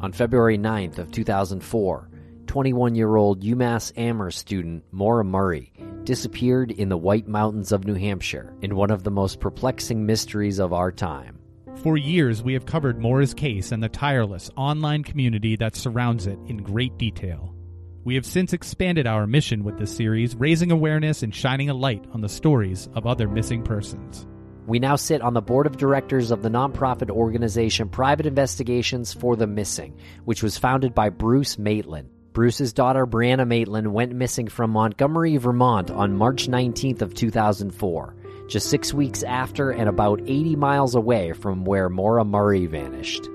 On February 9th of 2004, 21-year-old UMass Amherst student Maura Murray disappeared in the White Mountains of New Hampshire in one of the most perplexing mysteries of our time. For years, we have covered Maura's case and the tireless online community that surrounds it in great detail. We have since expanded our mission with this series, raising awareness and shining a light on the stories of other missing persons. We now sit on the board of directors of the nonprofit organization Private Investigations for the Missing, which was founded by Bruce Maitland. Bruce's daughter Brianna Maitland went missing from Montgomery, Vermont on March 19th of 2004, just 6 weeks after and about 80 miles away from where Maura Murray vanished.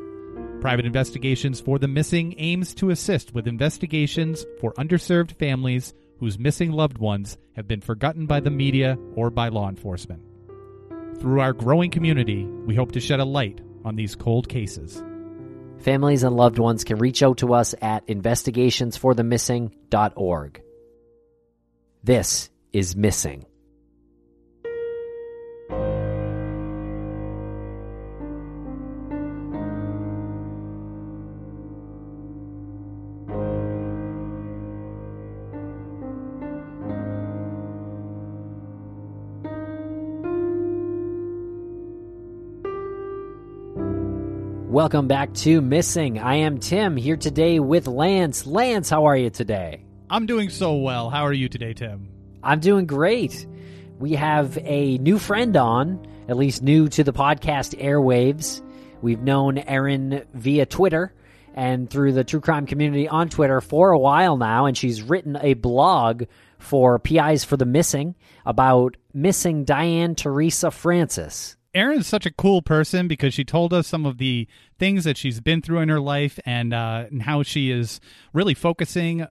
Private Investigations for the Missing aims to assist with investigations for underserved families whose missing loved ones have been forgotten by the media or by law enforcement. Through our growing community, we hope to shed a light on these cold cases. Families and loved ones can reach out to us at investigationsforthemissing.org. This is Missing. Welcome back to Missing. I am Tim here today with Lance. Lance, how are you today? I'm doing so well. How are you today, Tim? I'm doing great. We have a new friend on, at least new to the podcast airwaves. We've known Erin via Twitter and through the true crime community on Twitter for a while now, and she's written a blog for PIs for the Missing about missing Diane Teresa Francis. Erin's such a cool person because she told us some of the things that she's been through in her life and, uh, and how she is really focusing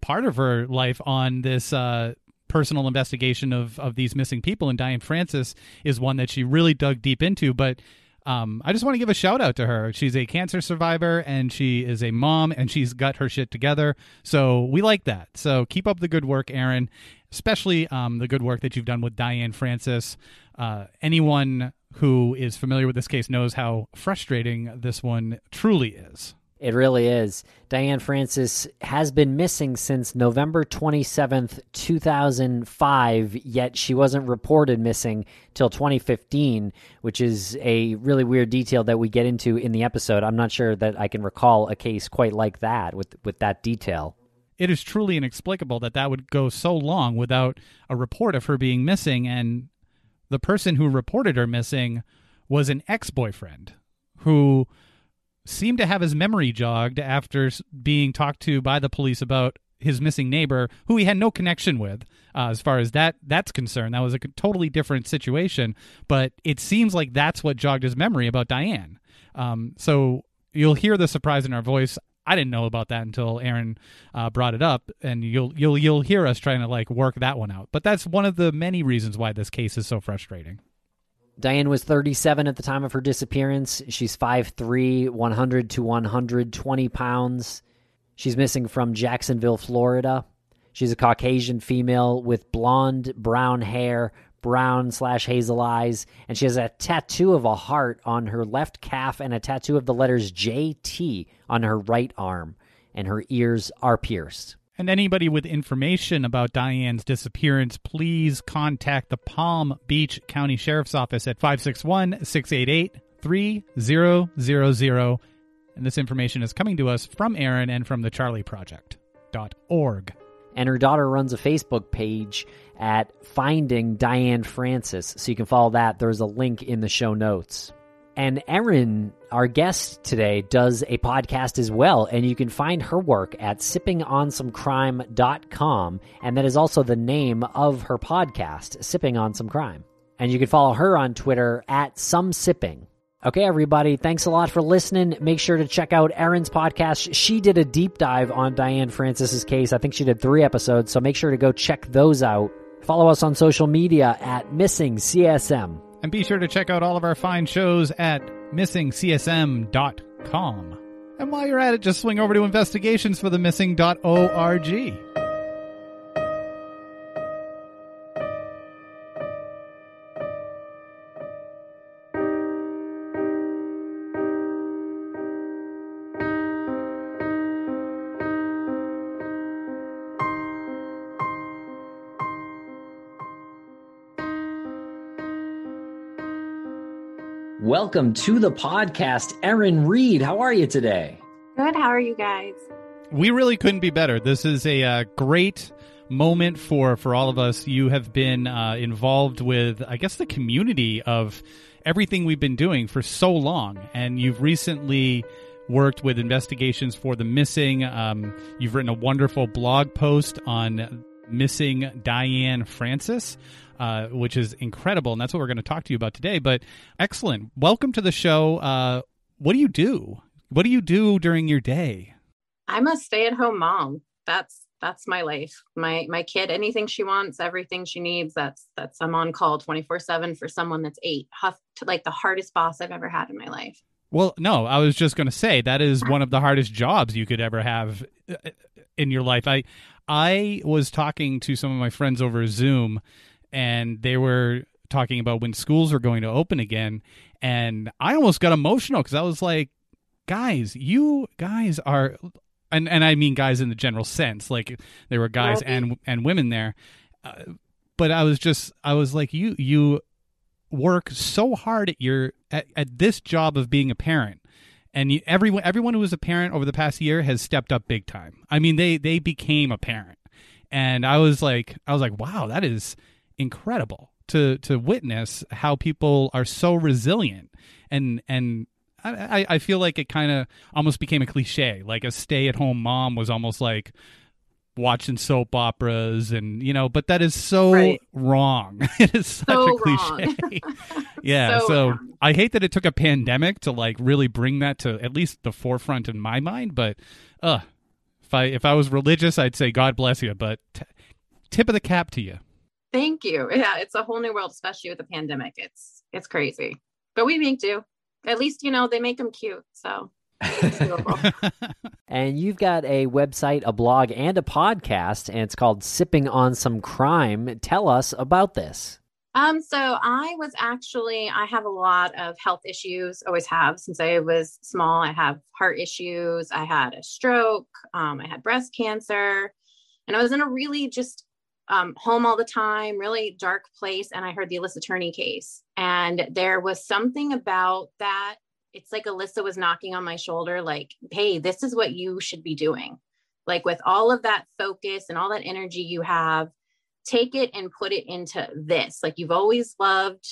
part of her life on this uh, personal investigation of, of these missing people. And Diane Francis is one that she really dug deep into. But um, I just want to give a shout out to her. She's a cancer survivor and she is a mom and she's got her shit together. So we like that. So keep up the good work, Erin, especially um, the good work that you've done with Diane Francis. Uh, anyone who is familiar with this case knows how frustrating this one truly is. It really is. Diane Francis has been missing since November 27th, 2005, yet she wasn't reported missing till 2015, which is a really weird detail that we get into in the episode. I'm not sure that I can recall a case quite like that with with that detail. It is truly inexplicable that that would go so long without a report of her being missing and the person who reported her missing was an ex-boyfriend who seemed to have his memory jogged after being talked to by the police about his missing neighbor, who he had no connection with, uh, as far as that that's concerned. That was a totally different situation, but it seems like that's what jogged his memory about Diane. Um, so you'll hear the surprise in our voice. I didn't know about that until Erin uh, brought it up, and you'll you'll you'll hear us trying to like work that one out. But that's one of the many reasons why this case is so frustrating. Diane was 37 at the time of her disappearance. She's 5'3, 100 to 120 pounds. She's missing from Jacksonville, Florida. She's a Caucasian female with blonde brown hair, brown slash hazel eyes, and she has a tattoo of a heart on her left calf and a tattoo of the letters JT on her right arm, and her ears are pierced. And anybody with information about Diane's disappearance, please contact the Palm Beach County Sheriff's Office at 561 688 3000. And this information is coming to us from Erin and from the Charley Project.org. And her daughter runs a Facebook page at Finding Diane Francis. So you can follow that. There's a link in the show notes. And Erin, our guest today, does a podcast as well. And you can find her work at sippingonsome.crime.com. And that is also the name of her podcast, Sipping on Some Crime. And you can follow her on Twitter at Some Sipping. Okay, everybody, thanks a lot for listening. Make sure to check out Erin's podcast. She did a deep dive on Diane Francis's case. I think she did three episodes, so make sure to go check those out. Follow us on social media at Missing CSM. And be sure to check out all of our fine shows at missingcsm.com. And while you're at it, just swing over to investigations for the missing.org. Welcome to the podcast, Erin Reed. How are you today? Good. How are you guys? We really couldn't be better. This is a uh, great moment for for all of us. You have been uh, involved with, I guess, the community of everything we've been doing for so long, and you've recently worked with investigations for the missing. Um, you've written a wonderful blog post on missing Diane Francis. Uh, which is incredible, and that's what we're going to talk to you about today. But excellent, welcome to the show. Uh, what do you do? What do you do during your day? I'm a stay-at-home mom. That's that's my life. My my kid, anything she wants, everything she needs. That's that's I'm on call 24 seven for someone that's eight. Huff, to like the hardest boss I've ever had in my life. Well, no, I was just going to say that is one of the hardest jobs you could ever have uh, in your life. I I was talking to some of my friends over Zoom and they were talking about when schools were going to open again and i almost got emotional because i was like guys you guys are and and i mean guys in the general sense like there were guys Right. and and women there uh, but i was just i was like you you work so hard at your at, at this job of being a parent and you, everyone everyone who was a parent over the past year has stepped up big time i mean they they became a parent and i was like i was like wow that is incredible to to witness how people are so resilient and and I, I- feel like it kind of almost became a cliche. Like a stay-at-home mom was almost like watching soap operas, and you know, but that is so Right. wrong. it is such So a cliche. yeah. So So. I hate that it took a pandemic to like really bring that to at least the forefront in my mind. But, uh, if I if I was religious, I'd say God bless you. But t- tip of the cap to you. Thank you. Yeah, it's a whole new world, especially with the pandemic. It's it's crazy, but we make do. At least you know they make them cute. So. And you've got a website, a blog, and a podcast, and it's called Sipping on Some Crime. Tell us about this. Um, so I was actually I have a lot of health issues, always have since I was small. I have heart issues, I had a stroke, um, I had breast cancer, and I was in a really just um, home all the time, really dark place. And I heard the Alyssa Turney case, and there was something about that. It's like Alyssa was knocking on my shoulder, like, "Hey, this is what you should be doing." Like with all of that focus and all that energy you have, take it and put it into this like you've always loved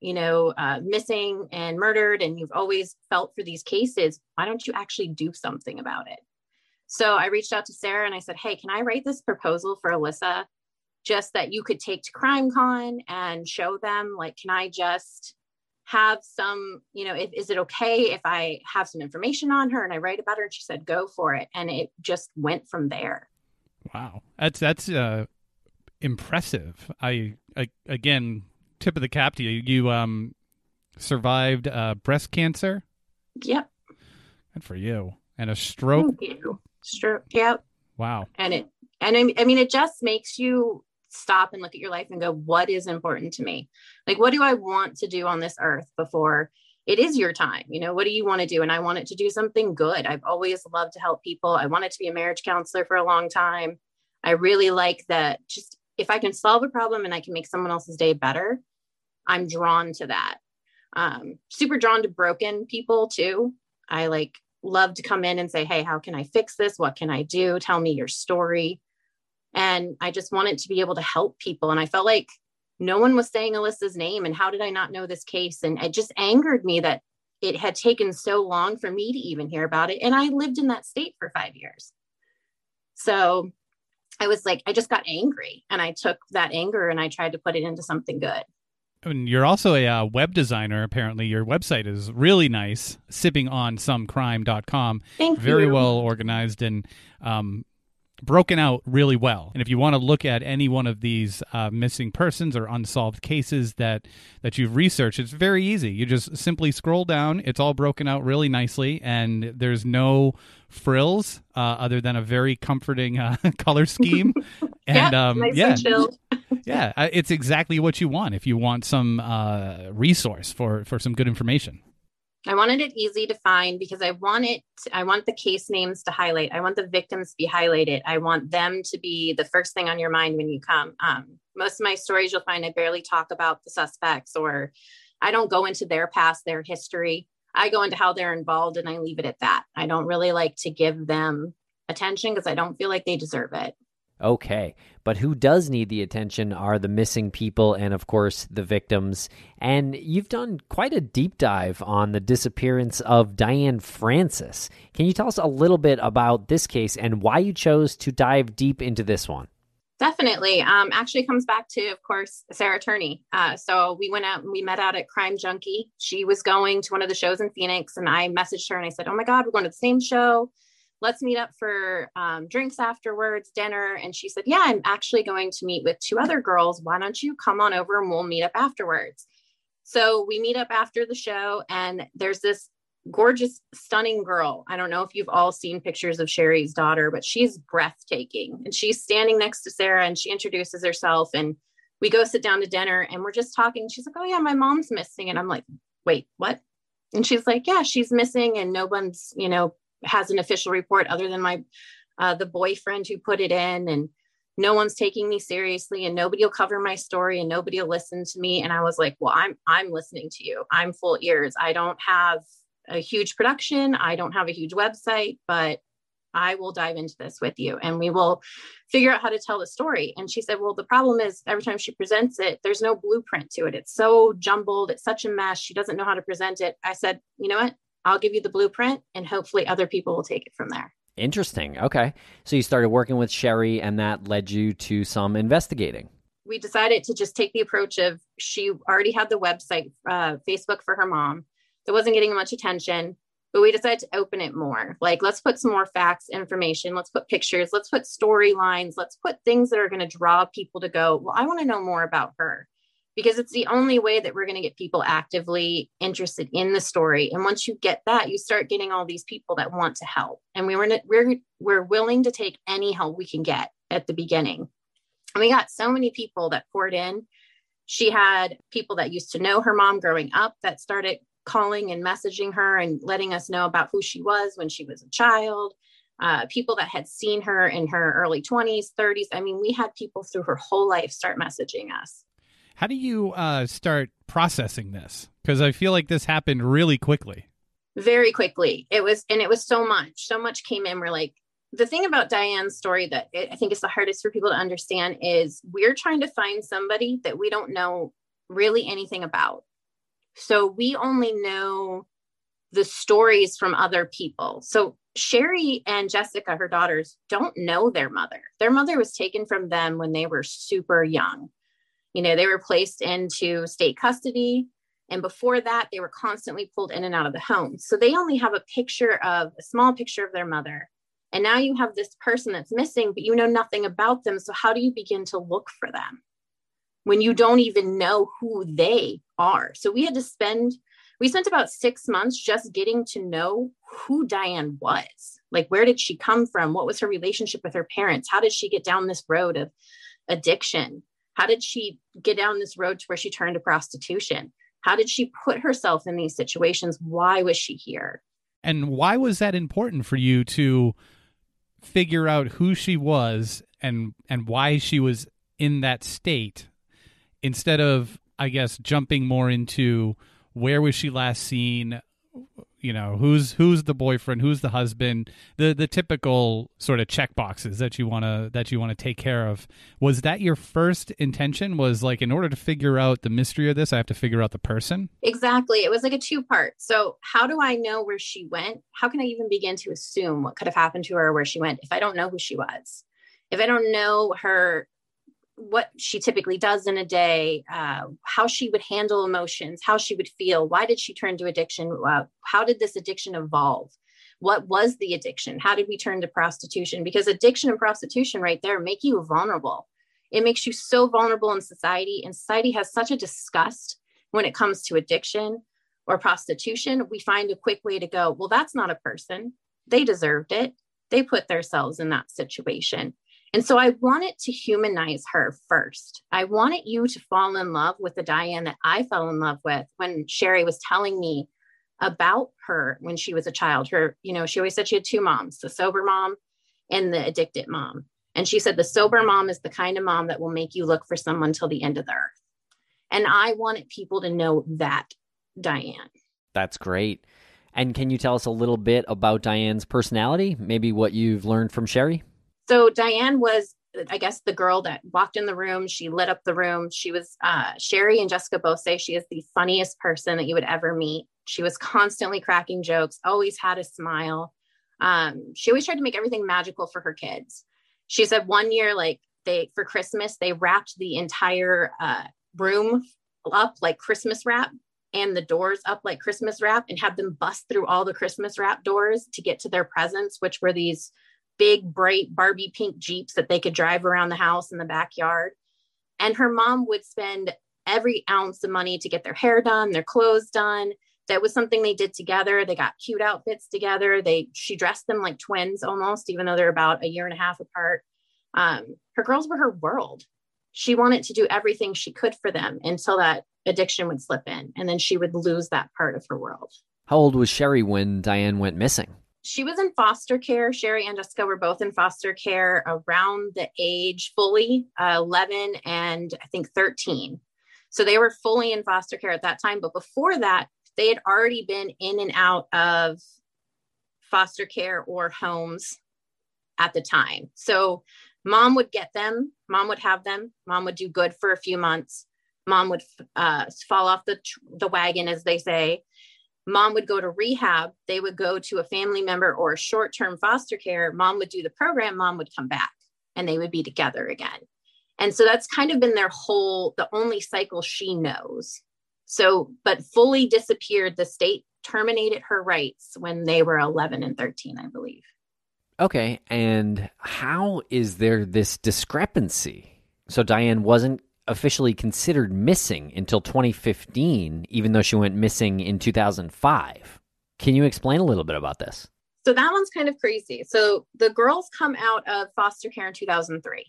you know uh, missing and murdered and you've always felt for these cases why don't you actually do something about it so i reached out to sarah and i said hey can i write this proposal for alyssa just that you could take to crime con and show them like can i just have some, you know, if, is it okay if I have some information on her and I write about her? And she said, go for it. And it just went from there. Wow. That's, that's, uh, impressive. I, I again, tip of the cap to you. You, um, survived, uh, breast cancer. Yep. Good for you. And a stroke. Thank you. Stroke. Yep. Wow. And it, and I, I mean, it just makes you stop and look at your life and go, what is important to me? Like, what do I want to do on this earth before it is your time? You know, what do you want to do? And I want it to do something good. I've always loved to help people. I wanted to be a marriage counselor for a long time. I really like that just if I can solve a problem and I can make someone else's day better, I'm drawn to that. Um, super drawn to broken people too. I like love to come in and say, Hey, how can I fix this? What can I do? Tell me your story. And I just wanted to be able to help people. And I felt like no one was saying Alyssa's name. And how did I not know this case? And it just angered me that it had taken so long for me to even hear about it. And I lived in that state for five years. So I was like, I just got angry and I took that anger and I tried to put it into something good. And you're also a uh, web designer. Apparently, your website is really nice. Sipping on some crime.com. Thank Very you. well organized and um, broken out really well. And if you want to look at any one of these uh, missing persons or unsolved cases that that you've researched, it's very easy. You just simply scroll down. It's all broken out really nicely, and there's no frills uh, other than a very comforting uh, color scheme. and yeah, um, nice yeah, and yeah, it's exactly what you want if you want some uh, resource for for some good information. I wanted it easy to find because I want it, I want the case names to highlight. I want the victims to be highlighted. I want them to be the first thing on your mind when you come. Um, most of my stories, you'll find I barely talk about the suspects or I don't go into their past, their history. I go into how they're involved and I leave it at that. I don't really like to give them attention because I don't feel like they deserve it. Okay, but who does need the attention are the missing people and, of course, the victims. And you've done quite a deep dive on the disappearance of Diane Francis. Can you tell us a little bit about this case and why you chose to dive deep into this one? Definitely. Um, actually comes back to, of course, Sarah Turney. Uh, so we went out and we met out at Crime Junkie. She was going to one of the shows in Phoenix, and I messaged her and I said, "Oh my God, we're going to the same show. Let's meet up for um, drinks afterwards, dinner." And she said, "Yeah, I'm actually going to meet with two other girls. Why don't you come on over and we'll meet up afterwards?" So we meet up after the show, and there's this gorgeous, stunning girl. I don't know if you've all seen pictures of Sherry's daughter, but she's breathtaking. And she's standing next to Sarah and she introduces herself. And we go sit down to dinner and we're just talking. She's like, Oh, yeah, my mom's missing. And I'm like, Wait, what? And she's like, Yeah, she's missing. And no one's, you know, has an official report other than my, uh, the boyfriend who put it in. And no one's taking me seriously and nobody will cover my story and nobody will listen to me. And I was like, Well, I'm, I'm listening to you. I'm full ears. I don't have a huge production. I don't have a huge website, but I will dive into this with you and we will figure out how to tell the story. And she said, Well, the problem is every time she presents it, there's no blueprint to it. It's so jumbled, it's such a mess. She doesn't know how to present it. I said, You know what? I'll give you the blueprint and hopefully other people will take it from there. Interesting. Okay. So you started working with Sherry, and that led you to some investigating. We decided to just take the approach of she already had the website, uh, Facebook for her mom. It wasn't getting much attention, but we decided to open it more. Like, let's put some more facts, information, let's put pictures, let's put storylines, let's put things that are going to draw people to go, well, I want to know more about her because it's the only way that we're going to get people actively interested in the story. And once you get that, you start getting all these people that want to help. And we were we're we're willing to take any help we can get at the beginning. And we got so many people that poured in. She had people that used to know her mom growing up that started calling and messaging her and letting us know about who she was when she was a child. Uh, people that had seen her in her early 20s, 30s. I mean, we had people through her whole life start messaging us. How do you uh, start processing this? Because I feel like this happened really quickly. Very quickly. It was, and it was so much, so much came in. We're like, the thing about Diane's story that I think is the hardest for people to understand is we're trying to find somebody that we don't know really anything about. So we only know the stories from other people. So Sherry and Jessica, her daughters, don't know their mother. Their mother was taken from them when they were super young. You know, they were placed into state custody. And before that, they were constantly pulled in and out of the home. So they only have a picture of a small picture of their mother. And now you have this person that's missing, but you know nothing about them. So how do you begin to look for them when you don't even know who they are? So we had to spend, we spent about six months just getting to know who Diane was. Like, where did she come from? What was her relationship with her parents? How did she get down this road of addiction? How did she get down this road to where she turned to prostitution? How did she put herself in these situations? Why was she here? And why was that important for you to figure out who she was and and why she was in that state instead of I guess jumping more into where was she last seen you know who's who's the boyfriend who's the husband the the typical sort of check boxes that you want to that you want to take care of. Was that your first intention? Was like in order to figure out the mystery of this i have to figure out the person? Exactly. It was like a two part so how do i know where she went? How can i even begin to assume what could have happened to her or where she went if i don't know who she was? If i don't know her what she typically does in a day, uh, how she would handle emotions, how she would feel. Why did she turn to addiction? Uh, how did this addiction evolve? What was the addiction? How did we turn to prostitution? Because addiction and prostitution, right there, make you vulnerable. It makes you so vulnerable in society, and society has such a disgust when it comes to addiction or prostitution. We find a quick way to go, well, that's not a person. They deserved it. They put themselves in that situation. And so I wanted to humanize her first. I wanted you to fall in love with the Diane that I fell in love with when Sherry was telling me about her when she was a child. Her, you know, she always said she had two moms, the sober mom and the addicted mom. And she said the sober mom is the kind of mom that will make you look for someone till the end of the earth. And I wanted people to know that Diane. That's great. And can you tell us a little bit about Diane's personality? Maybe what you've learned from Sherry? So Diane was, I guess, the girl that walked in the room. She lit up the room. She was, uh, Sherry and Jessica both say she is the funniest person that you would ever meet. She was constantly cracking jokes, always had a smile. Um, she always tried to make everything magical for her kids. She said one year, like they, for Christmas, they wrapped the entire uh, room up like Christmas wrap and the doors up like Christmas wrap and had them bust through all the Christmas wrap doors to get to their presents, which were these big, bright Barbie pink Jeeps that they could drive around the house in the backyard. And her mom would spend every ounce of money to get their hair done, their clothes done. That was something they did together. They got cute outfits together. They she dressed them like twins almost, even though they're about a year and a half apart. Um, her girls were her world. She wanted to do everything she could for them until that addiction would slip in, and then she would lose that part of her world. How old was Sherry when Diane went missing? She was in foster care. Sherry and Jessica were both in foster care around the age fully uh, 11 and I think 13. So they were fully in foster care at that time. But before that, they had already been in and out of foster care or homes at the time. So mom would get them, mom would have them, mom would do good for a few months. Mom would uh, fall off the, the wagon, as they say mom would go to rehab. They would go to a family member or short-term foster care. Mom would do the program. Mom would come back and they would be together again. And so that's kind of been their whole the only cycle she knows. So but fully disappeared. The state terminated her rights when they were 11 and 13 i believe. Okay. And how is there this discrepancy? So diane wasn't officially considered missing until 2015, even though she went missing in 2005. Can you explain a little bit about this? So that one's kind of crazy. So the girls come out of foster care in 2003.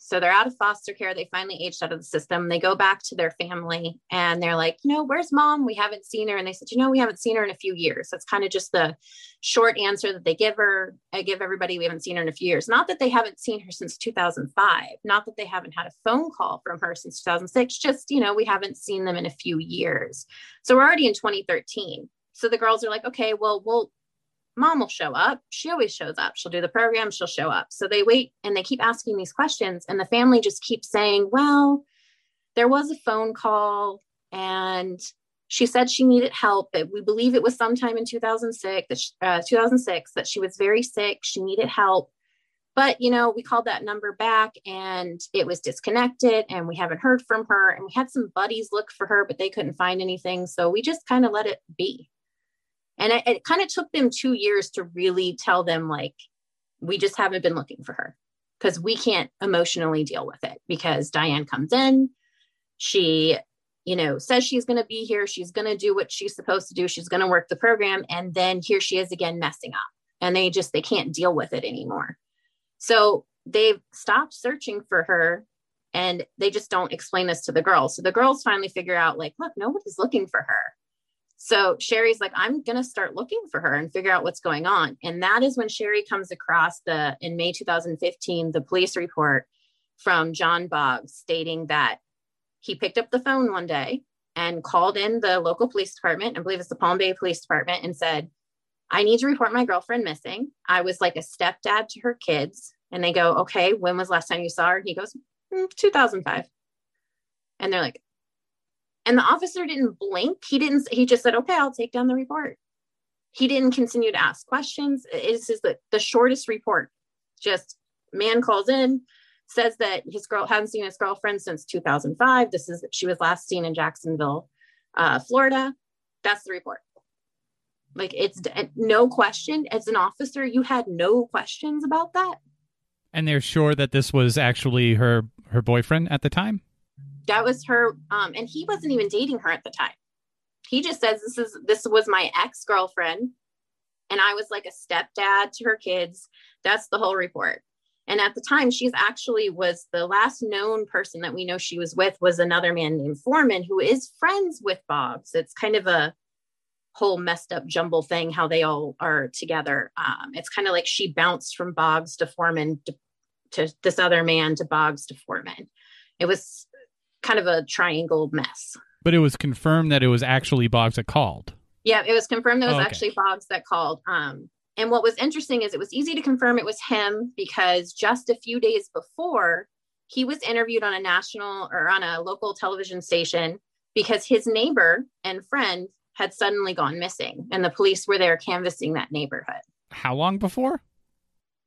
So they're out of foster care. They finally aged out of the system. They go back to their family and they're like, you know, where's mom? We haven't seen her. And they said, you know, we haven't seen her in a few years. That's kind of just the short answer that they give her. I give everybody, we haven't seen her in a few years. Not that they haven't seen her since 2005, not that they haven't had a phone call from her since 2006, just, you know, we haven't seen them in a few years. So we're already in 2013. So the girls are like, okay, well, we'll mom will show up. She always shows up. She'll do the program, she'll show up. So they wait and they keep asking these questions. And the family just keeps saying, well, there was a phone call and she said she needed help. But we believe it was sometime in 2006, uh, 2006 that she was very sick. She needed help. But, you know, we called that number back and it was disconnected and we haven't heard from her. And we had some buddies look for her, but they couldn't find anything. So we just kind of let it be. And it, kind of took them two years to really tell them, like, we just haven't been looking for her because we can't emotionally deal with it because Diane comes in, she, you know, says she's going to be here, she's going to do what she's supposed to do, she's going to work the program, and then here she is again messing up, and they just they can't deal with it anymore. So they've stopped searching for her and they just don't explain this to the girls. So the girls finally figure out, like, look, nobody's looking for her. So Sherry's like, I'm going to start looking for her and figure out what's going on. And that is when Sherry comes across the, in May 2015, the police report from John Boggs stating that he picked up the phone one day and called in the local police department, I believe it's the Palm Bay Police Department, and said, I need to report my girlfriend missing. I was like a stepdad to her kids. And they go, Okay, when was last time you saw her? he goes, mm, 2005. And they're like, and the officer didn't blink. He didn't, he just said, Okay, I'll take down the report. He didn't continue to ask questions. This is the, the shortest report. Just man calls in, says that his girl hadn't seen his girlfriend since 2005. This is, she was last seen in Jacksonville, uh, Florida. That's the report. Like it's no question. As an officer, you had no questions about that. And they're sure that this was actually her her boyfriend at the time. That was her, um, and he wasn't even dating her at the time. He just says this is this was my ex girlfriend, and I was like a stepdad to her kids. That's the whole report. And at the time, she's actually was the last known person that we know she was with was another man named Foreman, who is friends with Boggs. It's kind of a whole messed up jumble thing how they all are together um, it's kind of like she bounced from boggs to foreman to, to, this other man to boggs to foreman it was kind of a triangle mess but it was confirmed that it was actually boggs that called yeah it was confirmed that it was oh, okay. actually boggs that called um, and what was interesting is it was easy to confirm it was him because just a few days before he was interviewed on a national or on a local television station because his neighbor and friend had suddenly gone missing and the police were there canvassing that neighborhood. How long before?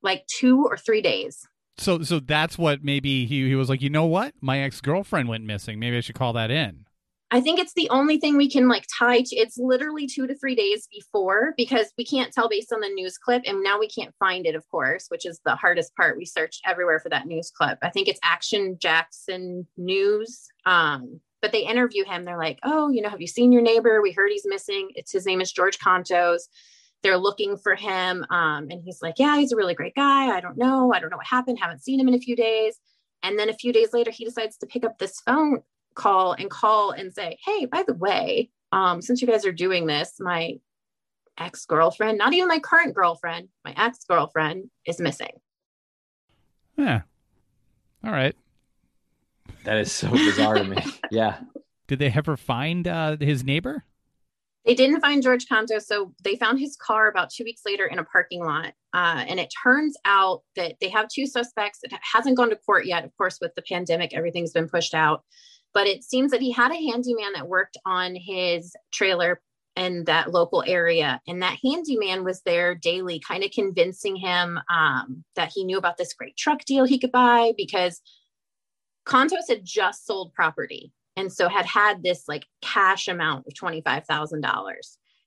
Like 2 or 3 days. So so that's what maybe he he was like, "You know what? My ex-girlfriend went missing. Maybe I should call that in." I think it's the only thing we can like tie to. It's literally two to three days before because we can't tell based on the news clip. And now we can't find it, of course, which is the hardest part. We searched everywhere for that news clip. I think it's Action Jackson News. Um, but they interview him. They're like, oh, you know, have you seen your neighbor? We heard he's missing. It's his name is George Contos. They're looking for him. Um, and he's like, yeah, he's a really great guy. I don't know. I don't know what happened. Haven't seen him in a few days. And then a few days later, he decides to pick up this phone call and call and say, hey, by the way, um, since you guys are doing this, my ex girlfriend, not even my current girlfriend, my ex girlfriend is missing. Yeah. All right. That is so bizarre to me. Yeah. Did they ever find uh, his neighbor? They didn't find George Contos, so they found his car about two weeks later in a parking lot. Uh, and it turns out that they have two suspects. It hasn't gone to court yet. Of course, with the pandemic, everything's been pushed out. But it seems that he had a handyman that worked on his trailer in that local area. And that handyman was there daily, kind of convincing him um, that he knew about this great truck deal he could buy because Contos had just sold property and so had had this like cash amount of $25,000.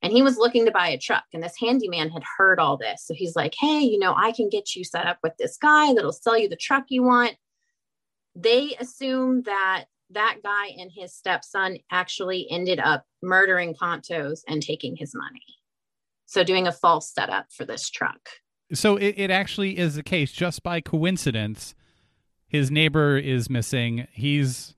And he was looking to buy a truck. And this handyman had heard all this. So he's like, hey, you know, I can get you set up with this guy that'll sell you the truck you want. They assume that that guy and his stepson actually ended up murdering Contos and taking his money. So doing a false setup for this truck. So it, it actually is the case just by coincidence his neighbor is missing. He's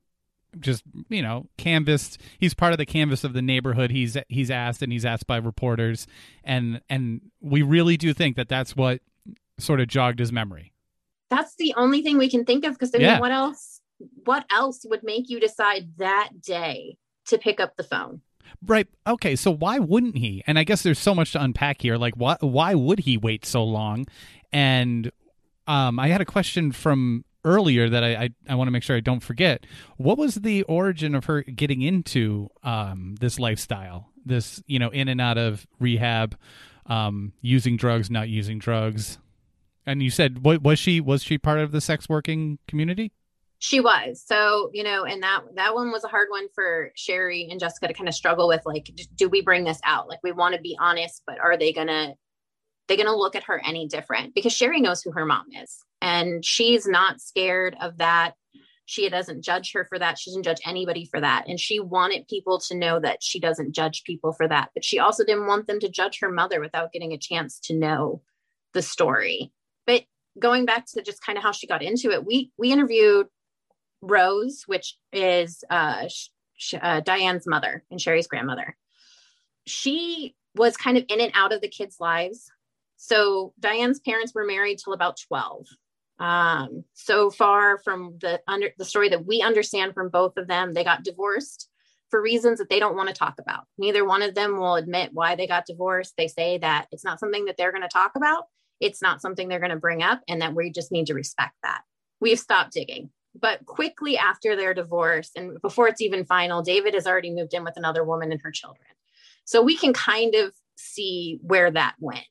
just you know canvassed. He's part of the canvas of the neighborhood he's he's asked and he's asked by reporters. And and we really do think that that's what sort of jogged his memory. That's the only thing we can think of because I mean, yeah. what else what else would make you decide that day to pick up the phone? Right. Okay. So why wouldn't he? And i guess there's so much to unpack here. Like why why would he wait so long? And um i had a question from earlier that I I, I want to make sure I don't forget. What was the origin of her getting into um, this lifestyle? This you know in and out of rehab, um, using drugs, not using drugs. And you said, what was she? Was she part of the sex working community? She was. So, you know, and that that one was a hard one for Sherry and Jessica to kind of struggle with like do we bring this out? Like we want to be honest, but are they going to they going to look at her any different? Because Sherry knows who her mom is and she's not scared of that. She doesn't judge her for that. She doesn't judge anybody for that. And she wanted people to know that she doesn't judge people for that. But she also didn't want them to judge her mother without getting a chance to know the story. But going back to just kind of how she got into it, we we interviewed Rose, which is uh, uh, Diane's mother and Sherry's grandmother. She was kind of in and out of the kids' lives. So Diane's parents were married till about 12. Um, so far from the under the story that we understand from both of them, they got divorced for reasons that they don't want to talk about. Neither one of them will admit why they got divorced. They say that it's not something that they're going to talk about. It's not something they're going to bring up, and that we just need to respect that. We've stopped digging. But quickly after their divorce, and before it's even final, David has already moved in with another woman and her children. So we can kind of see where that went.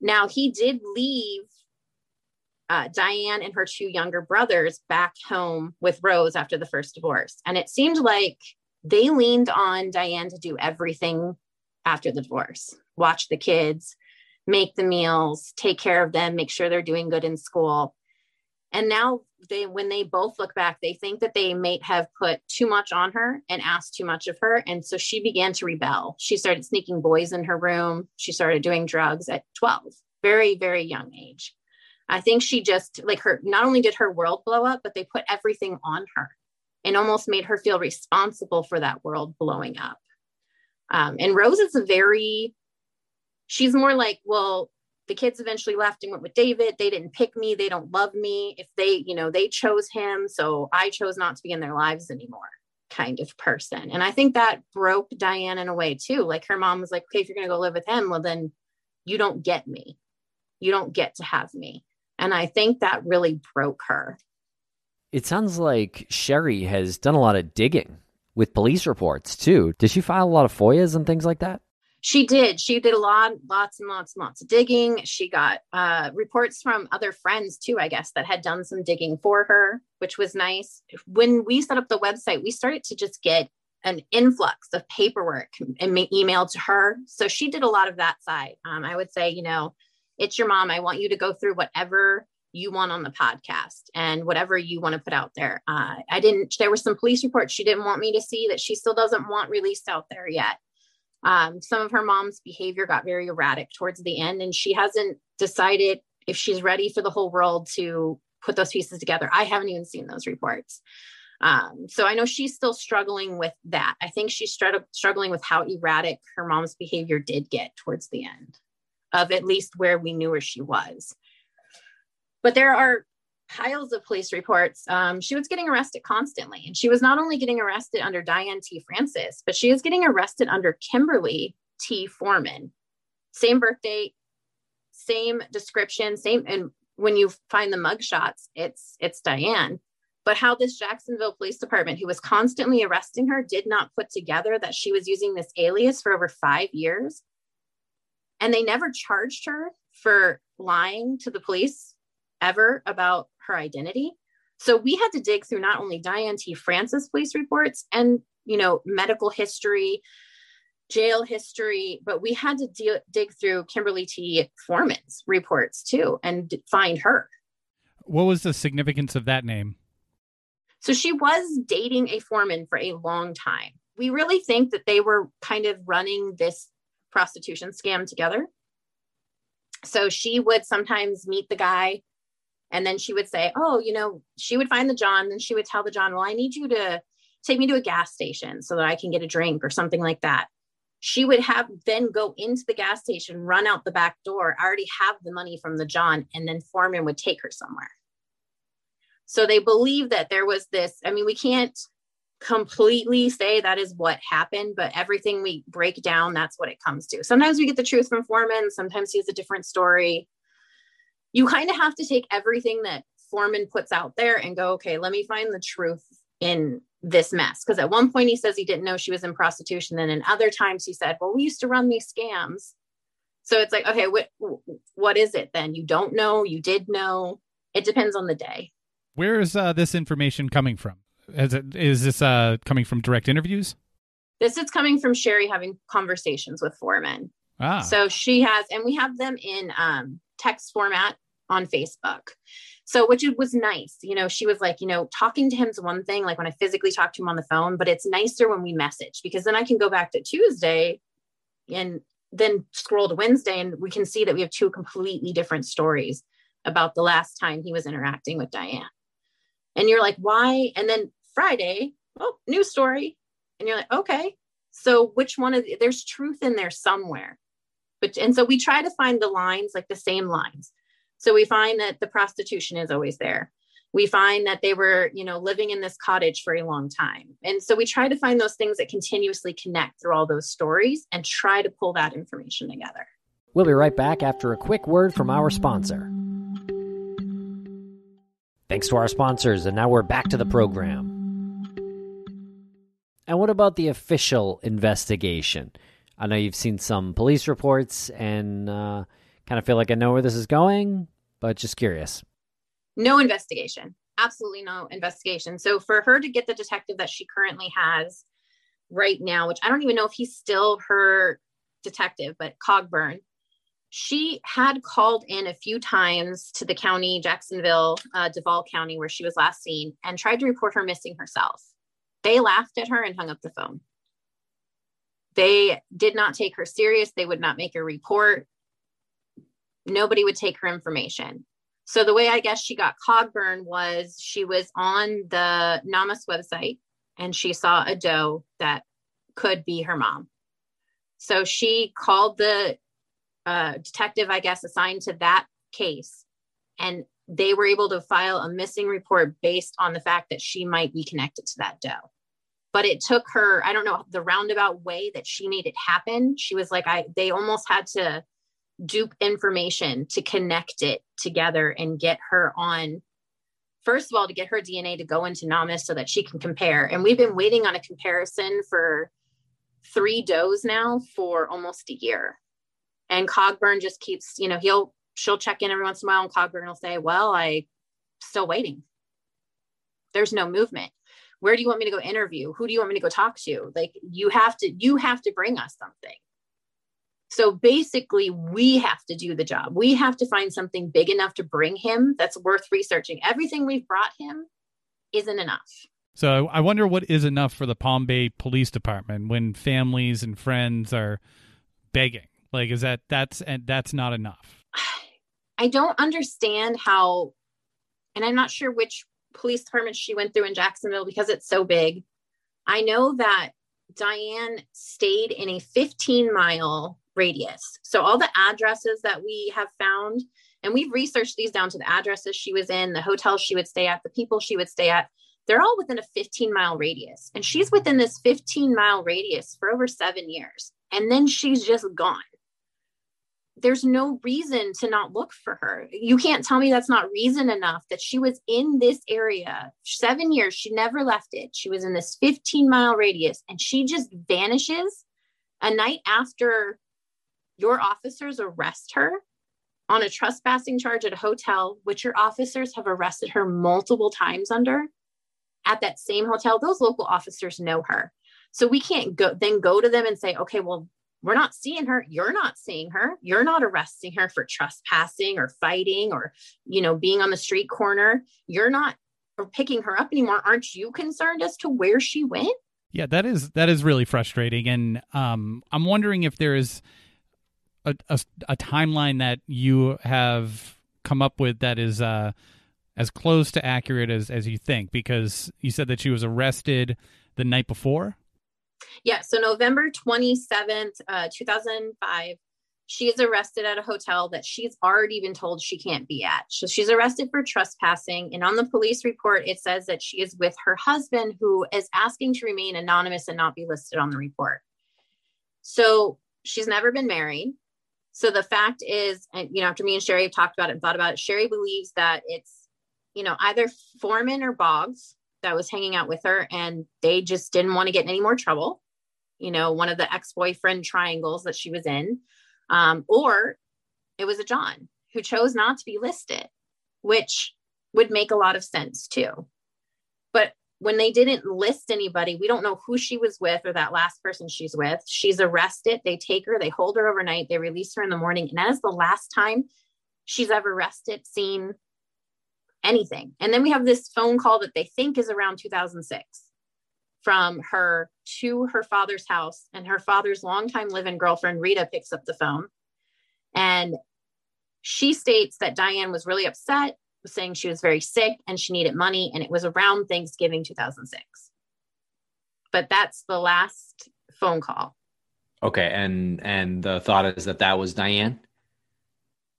Now, he did leave uh, Diane and her two younger brothers back home with Rose after the first divorce. And it seemed like they leaned on Diane to do everything after the divorce watch the kids, make the meals, take care of them, make sure they're doing good in school. And now they when they both look back, they think that they may have put too much on her and asked too much of her. And so she began to rebel. She started sneaking boys in her room. She started doing drugs at 12, very, very young age. I think she just like her not only did her world blow up, but they put everything on her and almost made her feel responsible for that world blowing up. Um, and Rose is a very, she's more like, well, the kids eventually left and went with David. They didn't pick me. They don't love me. If they, you know, they chose him. So I chose not to be in their lives anymore kind of person. And I think that broke Diane in a way too. Like her mom was like, okay, if you're going to go live with him, well, then you don't get me. You don't get to have me. And I think that really broke her. It sounds like Sherry has done a lot of digging with police reports too. Did she file a lot of FOIAs and things like that? She did. She did a lot, lots and lots and lots of digging. She got uh, reports from other friends too, I guess, that had done some digging for her, which was nice. When we set up the website, we started to just get an influx of paperwork and emailed to her. So she did a lot of that side. Um, I would say, you know, it's your mom. I want you to go through whatever you want on the podcast and whatever you want to put out there. Uh, I didn't, there were some police reports she didn't want me to see that she still doesn't want released out there yet. Um, some of her mom's behavior got very erratic towards the end, and she hasn't decided if she's ready for the whole world to put those pieces together. I haven't even seen those reports. Um, so I know she's still struggling with that. I think she's str- struggling with how erratic her mom's behavior did get towards the end of at least where we knew where she was. But there are piles of police reports. Um, she was getting arrested constantly. And she was not only getting arrested under Diane T. Francis, but she was getting arrested under Kimberly T. Foreman. Same birthday, same description, same. And when you find the mugshots, it's it's Diane. But how this Jacksonville Police Department, who was constantly arresting her, did not put together that she was using this alias for over five years and they never charged her for lying to the police ever about her identity. So we had to dig through not only Diane T. Francis police reports and, you know, medical history, jail history, but we had to dig through Kimberly T. Foreman's reports too and find her. What was the significance of that name? So she was dating a foreman for a long time. We really think that they were kind of running this prostitution scam together. So she would sometimes meet the guy and then she would say, Oh, you know, she would find the John and she would tell the John, Well, I need you to take me to a gas station so that I can get a drink or something like that. She would have then go into the gas station, run out the back door, already have the money from the John, and then Foreman would take her somewhere. So they believe that there was this. I mean, we can't completely say that is what happened, but everything we break down, that's what it comes to. Sometimes we get the truth from Foreman, sometimes he has a different story. You kind of have to take everything that Foreman puts out there and go, okay, let me find the truth in this mess. Because at one point he says he didn't know she was in prostitution. And in other times he said, well, we used to run these scams. So it's like, okay, what what is it then? You don't know, you did know. It depends on the day. Where is uh, this information coming from? Is, it, is this uh, coming from direct interviews? This is coming from Sherry having conversations with Foreman. Ah. So she has, and we have them in um, text format on Facebook. So, which it was nice. You know, she was like, you know, talking to him is one thing, like when I physically talk to him on the phone, but it's nicer when we message because then I can go back to Tuesday and then scroll to Wednesday and we can see that we have two completely different stories about the last time he was interacting with Diane. And you're like, why? And then Friday, oh, new story. And you're like, okay. So which one of the, there's truth in there somewhere. But and so we try to find the lines, like the same lines. So we find that the prostitution is always there. We find that they were, you know, living in this cottage for a long time. And so we try to find those things that continuously connect through all those stories and try to pull that information together. We'll be right back after a quick word from our sponsor. Thanks to our sponsors, and now we're back to the program. And what about the official investigation? I know you've seen some police reports and uh, kind of feel like I know where this is going, but just curious. No investigation. Absolutely no investigation. So for her to get the detective that she currently has right now, which I don't even know if he's still her detective, but Cogburn, she had called in a few times to the county, Jacksonville, uh, Duval County, where she was last seen, and tried to report her missing herself. They laughed at her and hung up the phone. They did not take her serious. They would not make a report. Nobody would take her information. So the way I guess she got Cogburn was she was on the NamUs website and she saw a doe that could be her mom. So she called the uh, detective, I guess, assigned to that case, and they were able to file a missing report based on the fact that she might be connected to that doe. But it took her, I don't know, the roundabout way that she made it happen. She was like, I, they almost had to dupe information to connect it together and get her on first of all to get her dna to go into NamUs so that she can compare and we've been waiting on a comparison for three does now for almost a year and cogburn just keeps you know he'll she'll check in every once in a while and cogburn will say well i still waiting there's no movement where do you want me to go interview who do you want me to go talk to like you have to you have to bring us something so basically, we have to do the job. We have to find something big enough to bring him that's worth researching. Everything we've brought him isn't enough. So I wonder what is enough for the Palm Bay Police Department when families and friends are begging. Like, is that that's and that's not enough? I don't understand how, and I'm not sure which police department she went through in Jacksonville because it's so big. I know that Diane stayed in a 15 mile radius. So all the addresses that we have found, and we've researched these down to the addresses she was in, the hotels she would stay at, the people she would stay at. They're all within a 15 mile radius. And she's within this 15 mile radius for over seven years. And then she's just gone. There's no reason to not look for her. You can't tell me that's not reason enough that she was in this area seven years. She never left it. She was in this 15 mile radius and she just vanishes a night after your officers arrest her on a trespassing charge at a hotel, which your officers have arrested her multiple times under at that same hotel, those local officers know her. So we can't go then go to them and say, okay, well, we're not seeing her. You're not seeing her. You're not arresting her for trespassing or fighting or, you know, being on the street corner. You're not picking her up anymore. Aren't you concerned as to where she went? Yeah, that is that is really frustrating, and um, I'm wondering if there is a, a, a timeline that you have come up with that is uh, as close to accurate as, as you think? Because you said that she was arrested the night before. Yeah, so November 27th, uh, 2005, she is arrested at a hotel that she's already been told she can't be at. So she's arrested for trespassing. And on the police report, it says that she is with her husband, who is asking to remain anonymous and not be listed on the report. So she's never been married. So the fact is, and you know, after me and Sherry have talked about it and thought about it, Sherry believes that it's, you know, either Foreman or Boggs that was hanging out with her and they just didn't want to get any more trouble. You know, one of the ex boyfriend triangles that she was in, Um, or it was a John who chose not to be listed, which would make a lot of sense too. But when they didn't list anybody, we don't know who she was with or that last person she's with. She's arrested. They take her, they hold her overnight, they release her in the morning. And that is the last time she's ever arrested, seen anything. And then we have this phone call that they think is around 2006 from her to her father's house. And her father's longtime live in girlfriend, Rita, picks up the phone. And she states that Diane was really upset was saying she was very sick and she needed money, and it was around Thanksgiving 2006. But that's the last phone call. Okay, and and the thought is that that was Diane.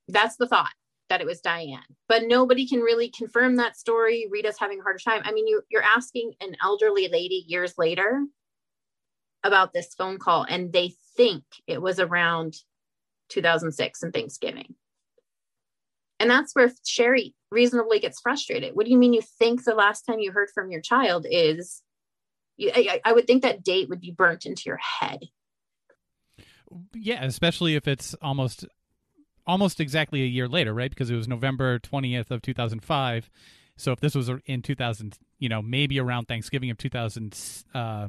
That's the thought that it was Diane, but nobody can really confirm that story. Rita's having a harder time. I mean, you, you're asking an elderly lady years later about this phone call, and they think it was around 2006 and Thanksgiving. And that's where Sherry reasonably gets frustrated. What do you mean you think the last time you heard from your child is? I, I would think that date would be burnt into your head. Yeah, especially if it's almost almost exactly a year later, right? Because it was November 20th of 2005. So if this was in 2000, you know, maybe around Thanksgiving of 2006, uh,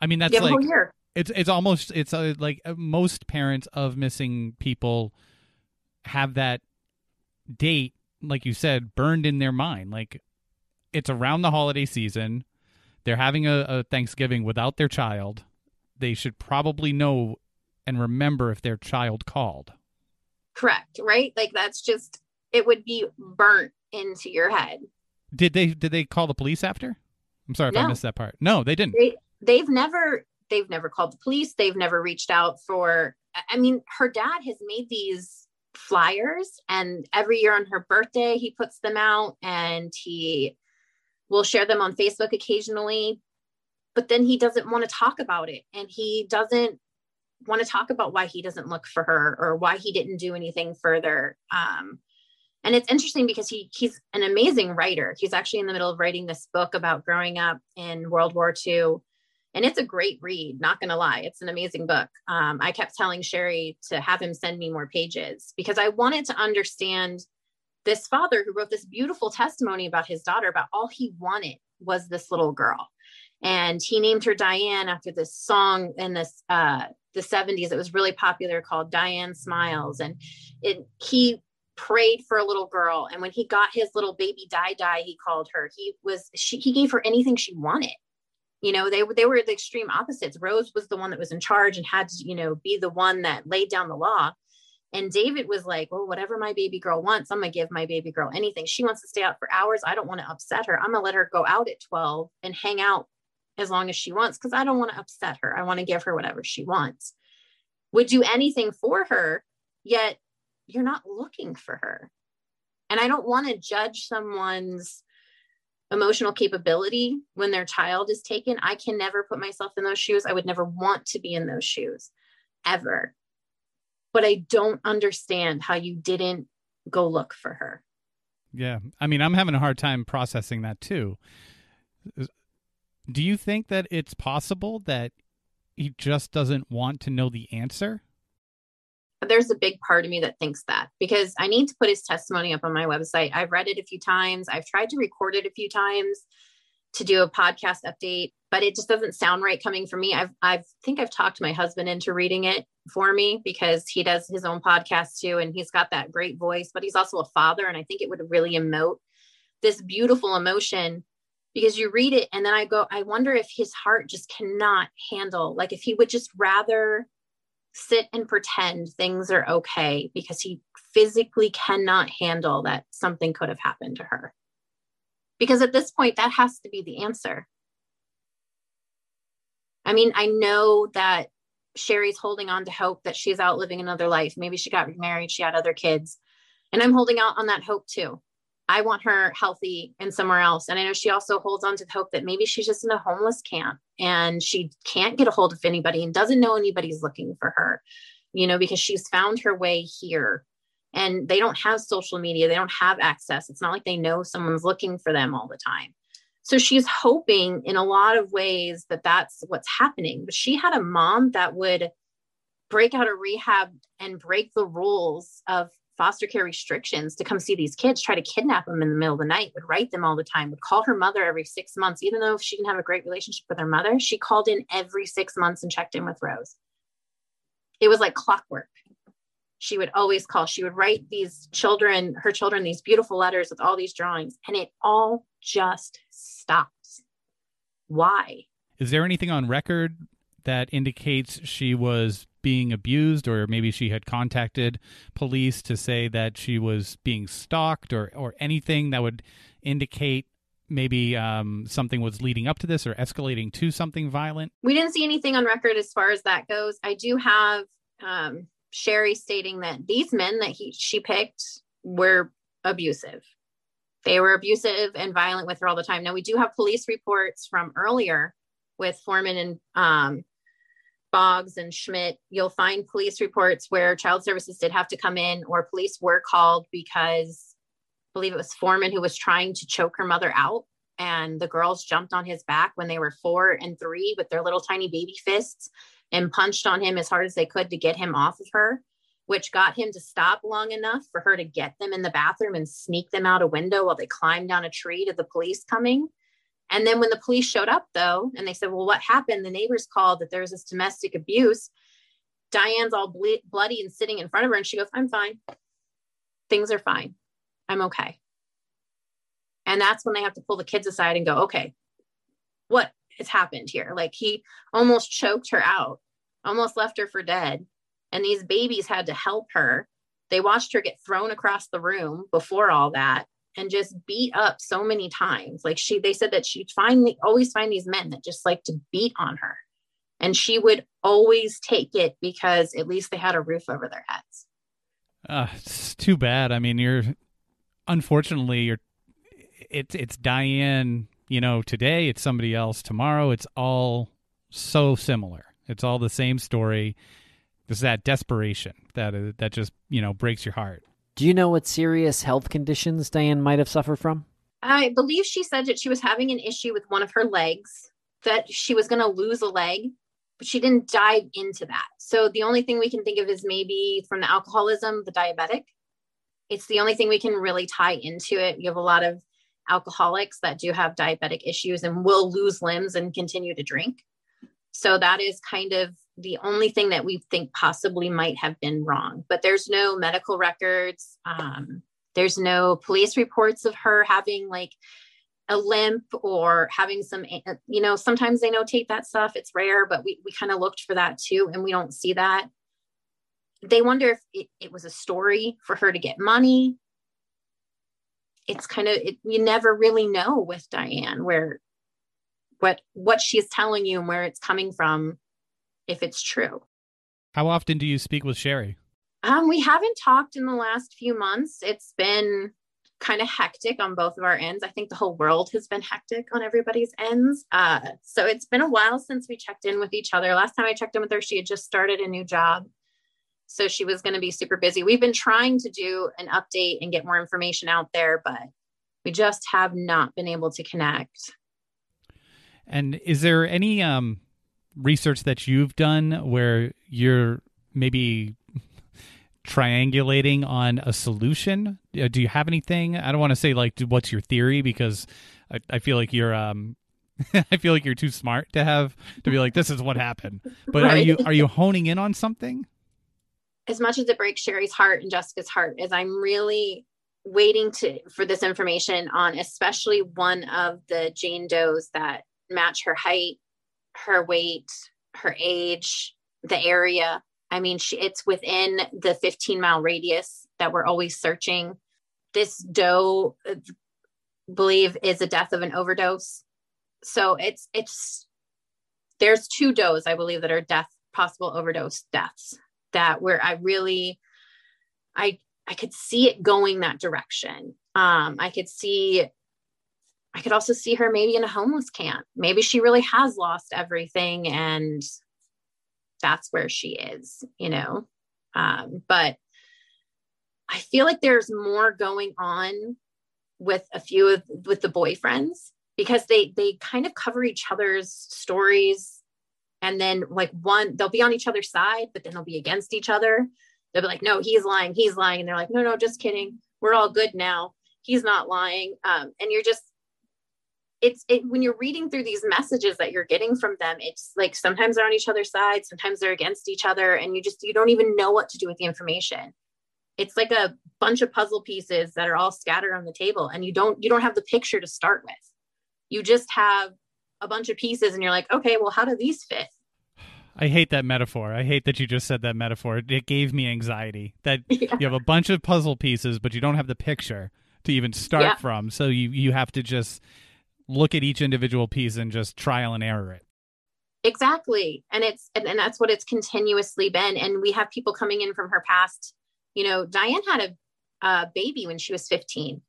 I mean, that's yeah, like year. it's it's almost it's uh, like uh, most parents of missing people have that date, like you said, burned in their mind. Like it's around the holiday season. They're having a, a Thanksgiving without their child. They should probably know and remember if their child called. Correct, right? Like that's just it would be burnt into your head. Did they did they call the police after? I'm sorry if No. I missed that part. No, they didn't. They they've never they've never called the police. They've never reached out for I mean, her dad has made these flyers and every year on her birthday he puts them out and he will share them on Facebook occasionally. But then he doesn't want to talk about it and he doesn't want to talk about why he doesn't look for her or why he didn't do anything further. Um, and it's interesting because he he's an amazing writer. He's actually in the middle of writing this book about growing up in World War II. And it's a great read, not gonna lie. It's an amazing book. Um, I kept telling Sherry to have him send me more pages because I wanted to understand this father who wrote this beautiful testimony about his daughter, about all he wanted was this little girl. And he named her Diane after this song in this uh, the 70s. It was really popular called Diane Smiles. And it he prayed for a little girl. And when he got his little baby die die he called her. He was she he gave her anything she wanted. You know, they they were the extreme opposites. Rose was the one that was in charge and had to, you know, be the one that laid down the law. And David was like, well, whatever my baby girl wants, I'm to give my baby girl anything. She wants to stay out for hours. I don't want to upset her. I'm to let her go out at 12 and hang out as long as she wants because I don't want to upset her. I want to give her whatever she wants. Would do anything for her, yet you're not looking for her. And I don't want to judge someone's emotional capability when their child is taken. I can never put myself in those shoes. I would never want to be in those shoes ever. But I don't understand how you didn't go look for her. Yeah. I mean, I'm having a hard time processing that too. Do you think that it's possible that he just doesn't want to know the answer? There's a big part of me that thinks that because I need to put his testimony up on my website. I've read it a few times. I've tried to record it a few times to do a podcast update, but it just doesn't sound right coming from me. I've I've think I've talked my husband into reading it for me because he does his own podcast too and he's got that great voice, but he's also a father and I think it would really emote this beautiful emotion because you read it and then I go I wonder if his heart just cannot handle like if he would just rather sit and pretend things are okay because he physically cannot handle that something could have happened to her. Because at this point, that has to be the answer. I mean, I know that Sherry's holding on to hope that she's out living another life. Maybe she got remarried, she had other kids. And I'm holding out on that hope too. I want her healthy and somewhere else. And I know she also holds on to the hope that maybe she's just in a homeless camp and she can't get a hold of anybody and doesn't know anybody's looking for her, you know, because she's found her way here. And they don't have social media, they don't have access. It's not like they know someone's looking for them all the time. So she's hoping in a lot of ways that that's what's happening. But she had a mom that would break out of rehab and break the rules of foster care restrictions to come see these kids, try to kidnap them in the middle of the night, would write them all the time, would call her mother every six months, even though she didn't have a great relationship with her mother. She called in every six months and checked in with Rose. It was like clockwork. She would always call. She would write these children, her children, these beautiful letters with all these drawings, and it all just stops. Why? Is there anything on record that indicates she was being abused or maybe she had contacted police to say that she was being stalked or, or anything that would indicate maybe um, something was leading up to this or escalating to something violent? We didn't see anything on record as far as that goes. I do have um, Sherry stating that these men that he she picked were abusive. They were abusive and violent with her all the time. Now we do have police reports from earlier with Foreman and um, Boggs and Schmidt, you'll find police reports where child services did have to come in or police were called because I believe it was Foreman who was trying to choke her mother out. And the girls jumped on his back when they were four and three with their little tiny baby fists and punched on him as hard as they could to get him off of her, which got him to stop long enough for her to get them in the bathroom and sneak them out a window while they climbed down a tree to the police coming. And then when the police showed up, though, and they said, Well, what happened? The neighbors called that there's this domestic abuse. Diane's all ble- bloody and sitting in front of her, and she goes, I'm fine. Things are fine. I'm okay. And that's when they have to pull the kids aside and go, Okay, what has happened here? Like he almost choked her out, almost left her for dead. And these babies had to help her. They watched her get thrown across the room before all that and just beat up so many times. Like she, they said that she'd finally always find these men that just like to beat on her. And she would always take it because at least they had a roof over their heads. Uh, it's too bad. I mean, you're unfortunately you're it's it's Diane, you know, today it's somebody else tomorrow. It's all so similar. It's all the same story. There's that desperation that uh, that just, you know, breaks your heart. Do you know what serious health conditions Diane might have suffered from? I believe she said that she was having an issue with one of her legs, that she was going to lose a leg, but she didn't dive into that. So the only thing we can think of is maybe from the alcoholism, the diabetic. It's the only thing we can really tie into it. You have a lot of alcoholics that do have diabetic issues and will lose limbs and continue to drink. So that is kind of the only thing that we think possibly might have been wrong. But there's no medical records. Um, there's no police reports of her having like a limp or having some, uh, you know, sometimes they notate that stuff. It's rare, but we, we kind of looked for that too, and we don't see that. They wonder if it, it was a story for her to get money. It's kind of, it, you never really know with Diane where what what she's telling you and where it's coming from if it's true. How often do you speak with Sherry? Um, we haven't talked in the last few months. It's been kind of hectic on both of our ends. I think the whole world has been hectic on everybody's ends. Uh, so it's been a while since we checked in with each other. Last time I checked in with her, she had just started a new job. So she was going to be super busy. We've been trying to do an update and get more information out there, but we just have not been able to connect. And is there any um research that you've done where you're maybe triangulating on a solution? Uh, do you have anything? I don't want to say like what's your theory because I, I feel like you're um I feel like you're too smart to have to be like this is what happened. But right. are you are you honing in on something? As much as it breaks Sherry's heart and Jessica's heart, is I'm really waiting to for this information on especially one of the Jane Does that match her height, her weight, her age, the area. I mean, she, it's within the 15 mile radius that we're always searching. This doe, uh, believe, is a death of an overdose. So it's it's there's two does I believe that are death possible overdose deaths that where I really I I could see it going that direction. Um, I could see I could also see her maybe in a homeless camp. Maybe she really has lost everything and that's where she is, you know. Um, but I feel like there's more going on with a few of with the boyfriends because they they kind of cover each other's stories and then like one they'll be on each other's side but then they'll be against each other they'll be like no he's lying he's lying and they're like no no just kidding we're all good now he's not lying um, and you're just it's it, when you're reading through these messages that you're getting from them it's like sometimes they're on each other's side sometimes they're against each other and you just you don't even know what to do with the information it's like a bunch of puzzle pieces that are all scattered on the table and you don't you don't have the picture to start with you just have a bunch of pieces and you're like okay well how do these fit I hate that metaphor. I hate that you just said that metaphor. It gave me anxiety that yeah. you have a bunch of puzzle pieces, but you don't have the picture to even start yeah. from. So you you have to just look at each individual piece and just trial and error it. Exactly. And it's and, and that's what it's continuously been. And we have people coming in from her past. You know, Diane had a, a baby when she was 15.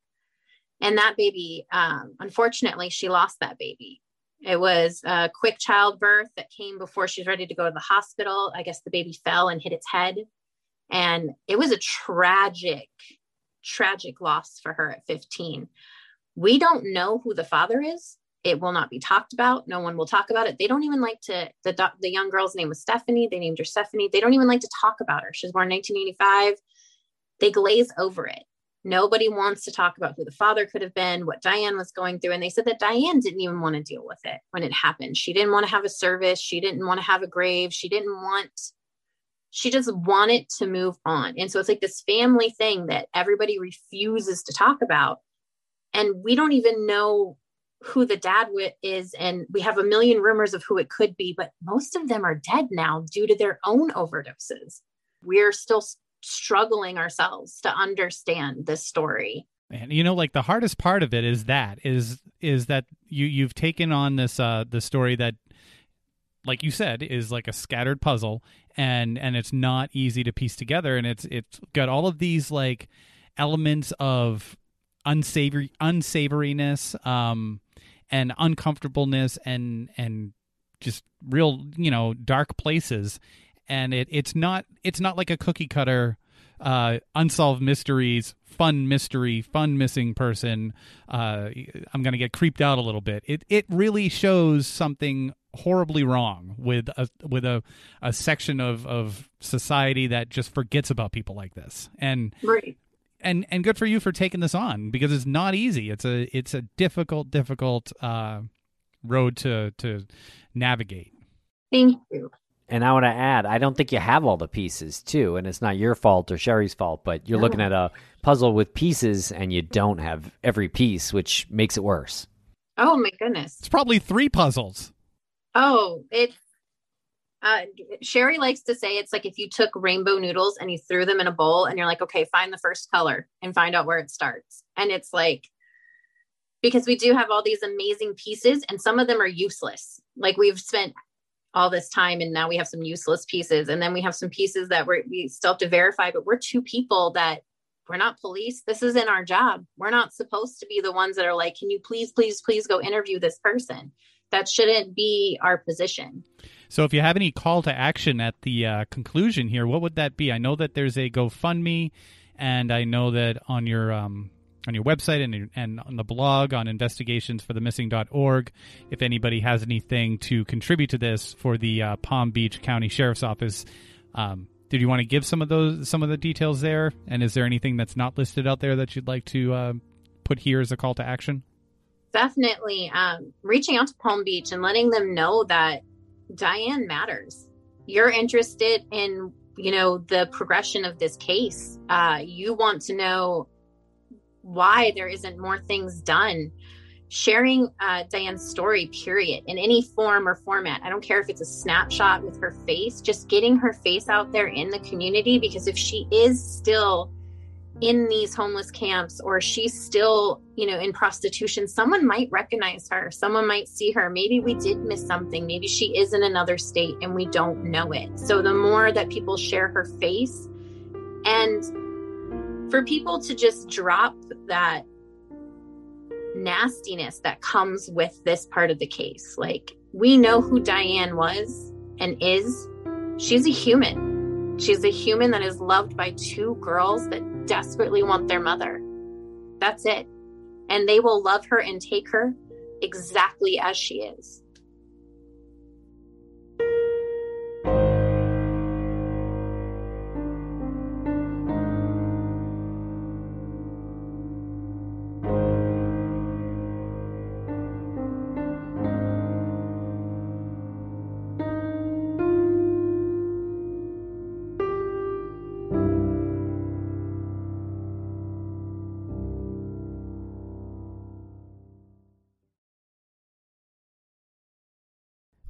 And that baby, um, unfortunately, she lost that baby. It was a quick childbirth that came before she was ready to go to the hospital. I guess the baby fell and hit its head. And it was a tragic, tragic loss for her at 15. We don't know who the father is. It will not be talked about. No one will talk about it. They don't even like to. The, the young girl's name was Stephanie. They named her Stephanie. They don't even like to talk about her. She was born in 1985. They glaze over it. Nobody wants to talk about who the father could have been, what Diane was going through. And they said that Diane didn't even want to deal with it when it happened. She didn't want to have a service. She didn't want to have a grave. She didn't want, she just wanted to move on. And so it's like this family thing that everybody refuses to talk about. And we don't even know who the dad is. And we have a million rumors of who it could be, but most of them are dead now due to their own overdoses. We're still struggling ourselves to understand this story. And you know, like the hardest part of it is that is is that you you've taken on this uh the story that like you said is like a scattered puzzle and and it's not easy to piece together and it's it's got all of these like elements of unsavory unsavoriness um and uncomfortableness and and just real you know dark places and it it's not it's not like a cookie cutter uh, unsolved mysteries, fun mystery, fun missing person. Uh, I'm going to get creeped out a little bit. It it really shows something horribly wrong with a with a, a section of, of society that just forgets about people like this. And right. And and good for you for taking this on because it's not easy. It's a it's a difficult difficult uh, road to to navigate. Thank you. And I want to add, I don't think you have all the pieces too, and it's not your fault or Sherry's fault, but you're no. looking at a puzzle with pieces and you don't have every piece, which makes it worse. Oh my goodness. It's probably three puzzles. Oh, it uh, Sherry likes to say it's like if you took rainbow noodles and you threw them in a bowl and you're like, okay, find the first color and find out where it starts. And it's like, because we do have all these amazing pieces and some of them are useless. Like we've spent all this time and now we have some useless pieces. And then we have some pieces that we're, we still have to verify but we're two people that we're not police. This isn't our job. We're not supposed to be the ones that are like can you please please please go interview this person? That shouldn't be our position so if you have any call to action at the uh, conclusion here what would that be i know that there's a gofundme and i know that on your um, on your website and, and on the blog on investigationsforthemissing.org if anybody has anything to contribute to this for the uh, Palm Beach County Sheriff's Office. Um, did you want to give some of those some of the details there? And is there anything that's not listed out there that you'd like to uh, put here as a call to action? Definitely um, reaching out to Palm Beach and letting them know that Diane matters. You're interested in you know the progression of this case. Uh, you want to know why there isn't more things done sharing uh, Diane's story, period, in any form or format. I don't care if it's a snapshot with her face, just getting her face out there in the community. Because if she is still in these homeless camps or she's still, you know, in prostitution, someone might recognize her. Someone might see her. Maybe we did miss something. Maybe she is in another state and we don't know it. So the more that people share her face and for people to just drop that nastiness that comes with this part of the case. Like, we know who Diane was and is. She's a human. She's a human that is loved by two girls that desperately want their mother. That's it. And they will love her and take her exactly as she is.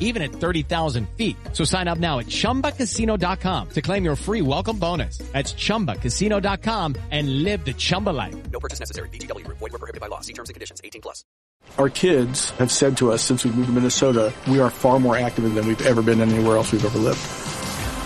even at 30,000 feet. So sign up now at ChumbaCasino.com to claim your free welcome bonus. That's ChumbaCasino.com and live the Chumba life. No purchase necessary. VGW Group. Void were prohibited by law. See terms and conditions. 18 plus. Our kids have said to us since we moved to Minnesota, we are far more active than we've ever been anywhere else we've ever lived.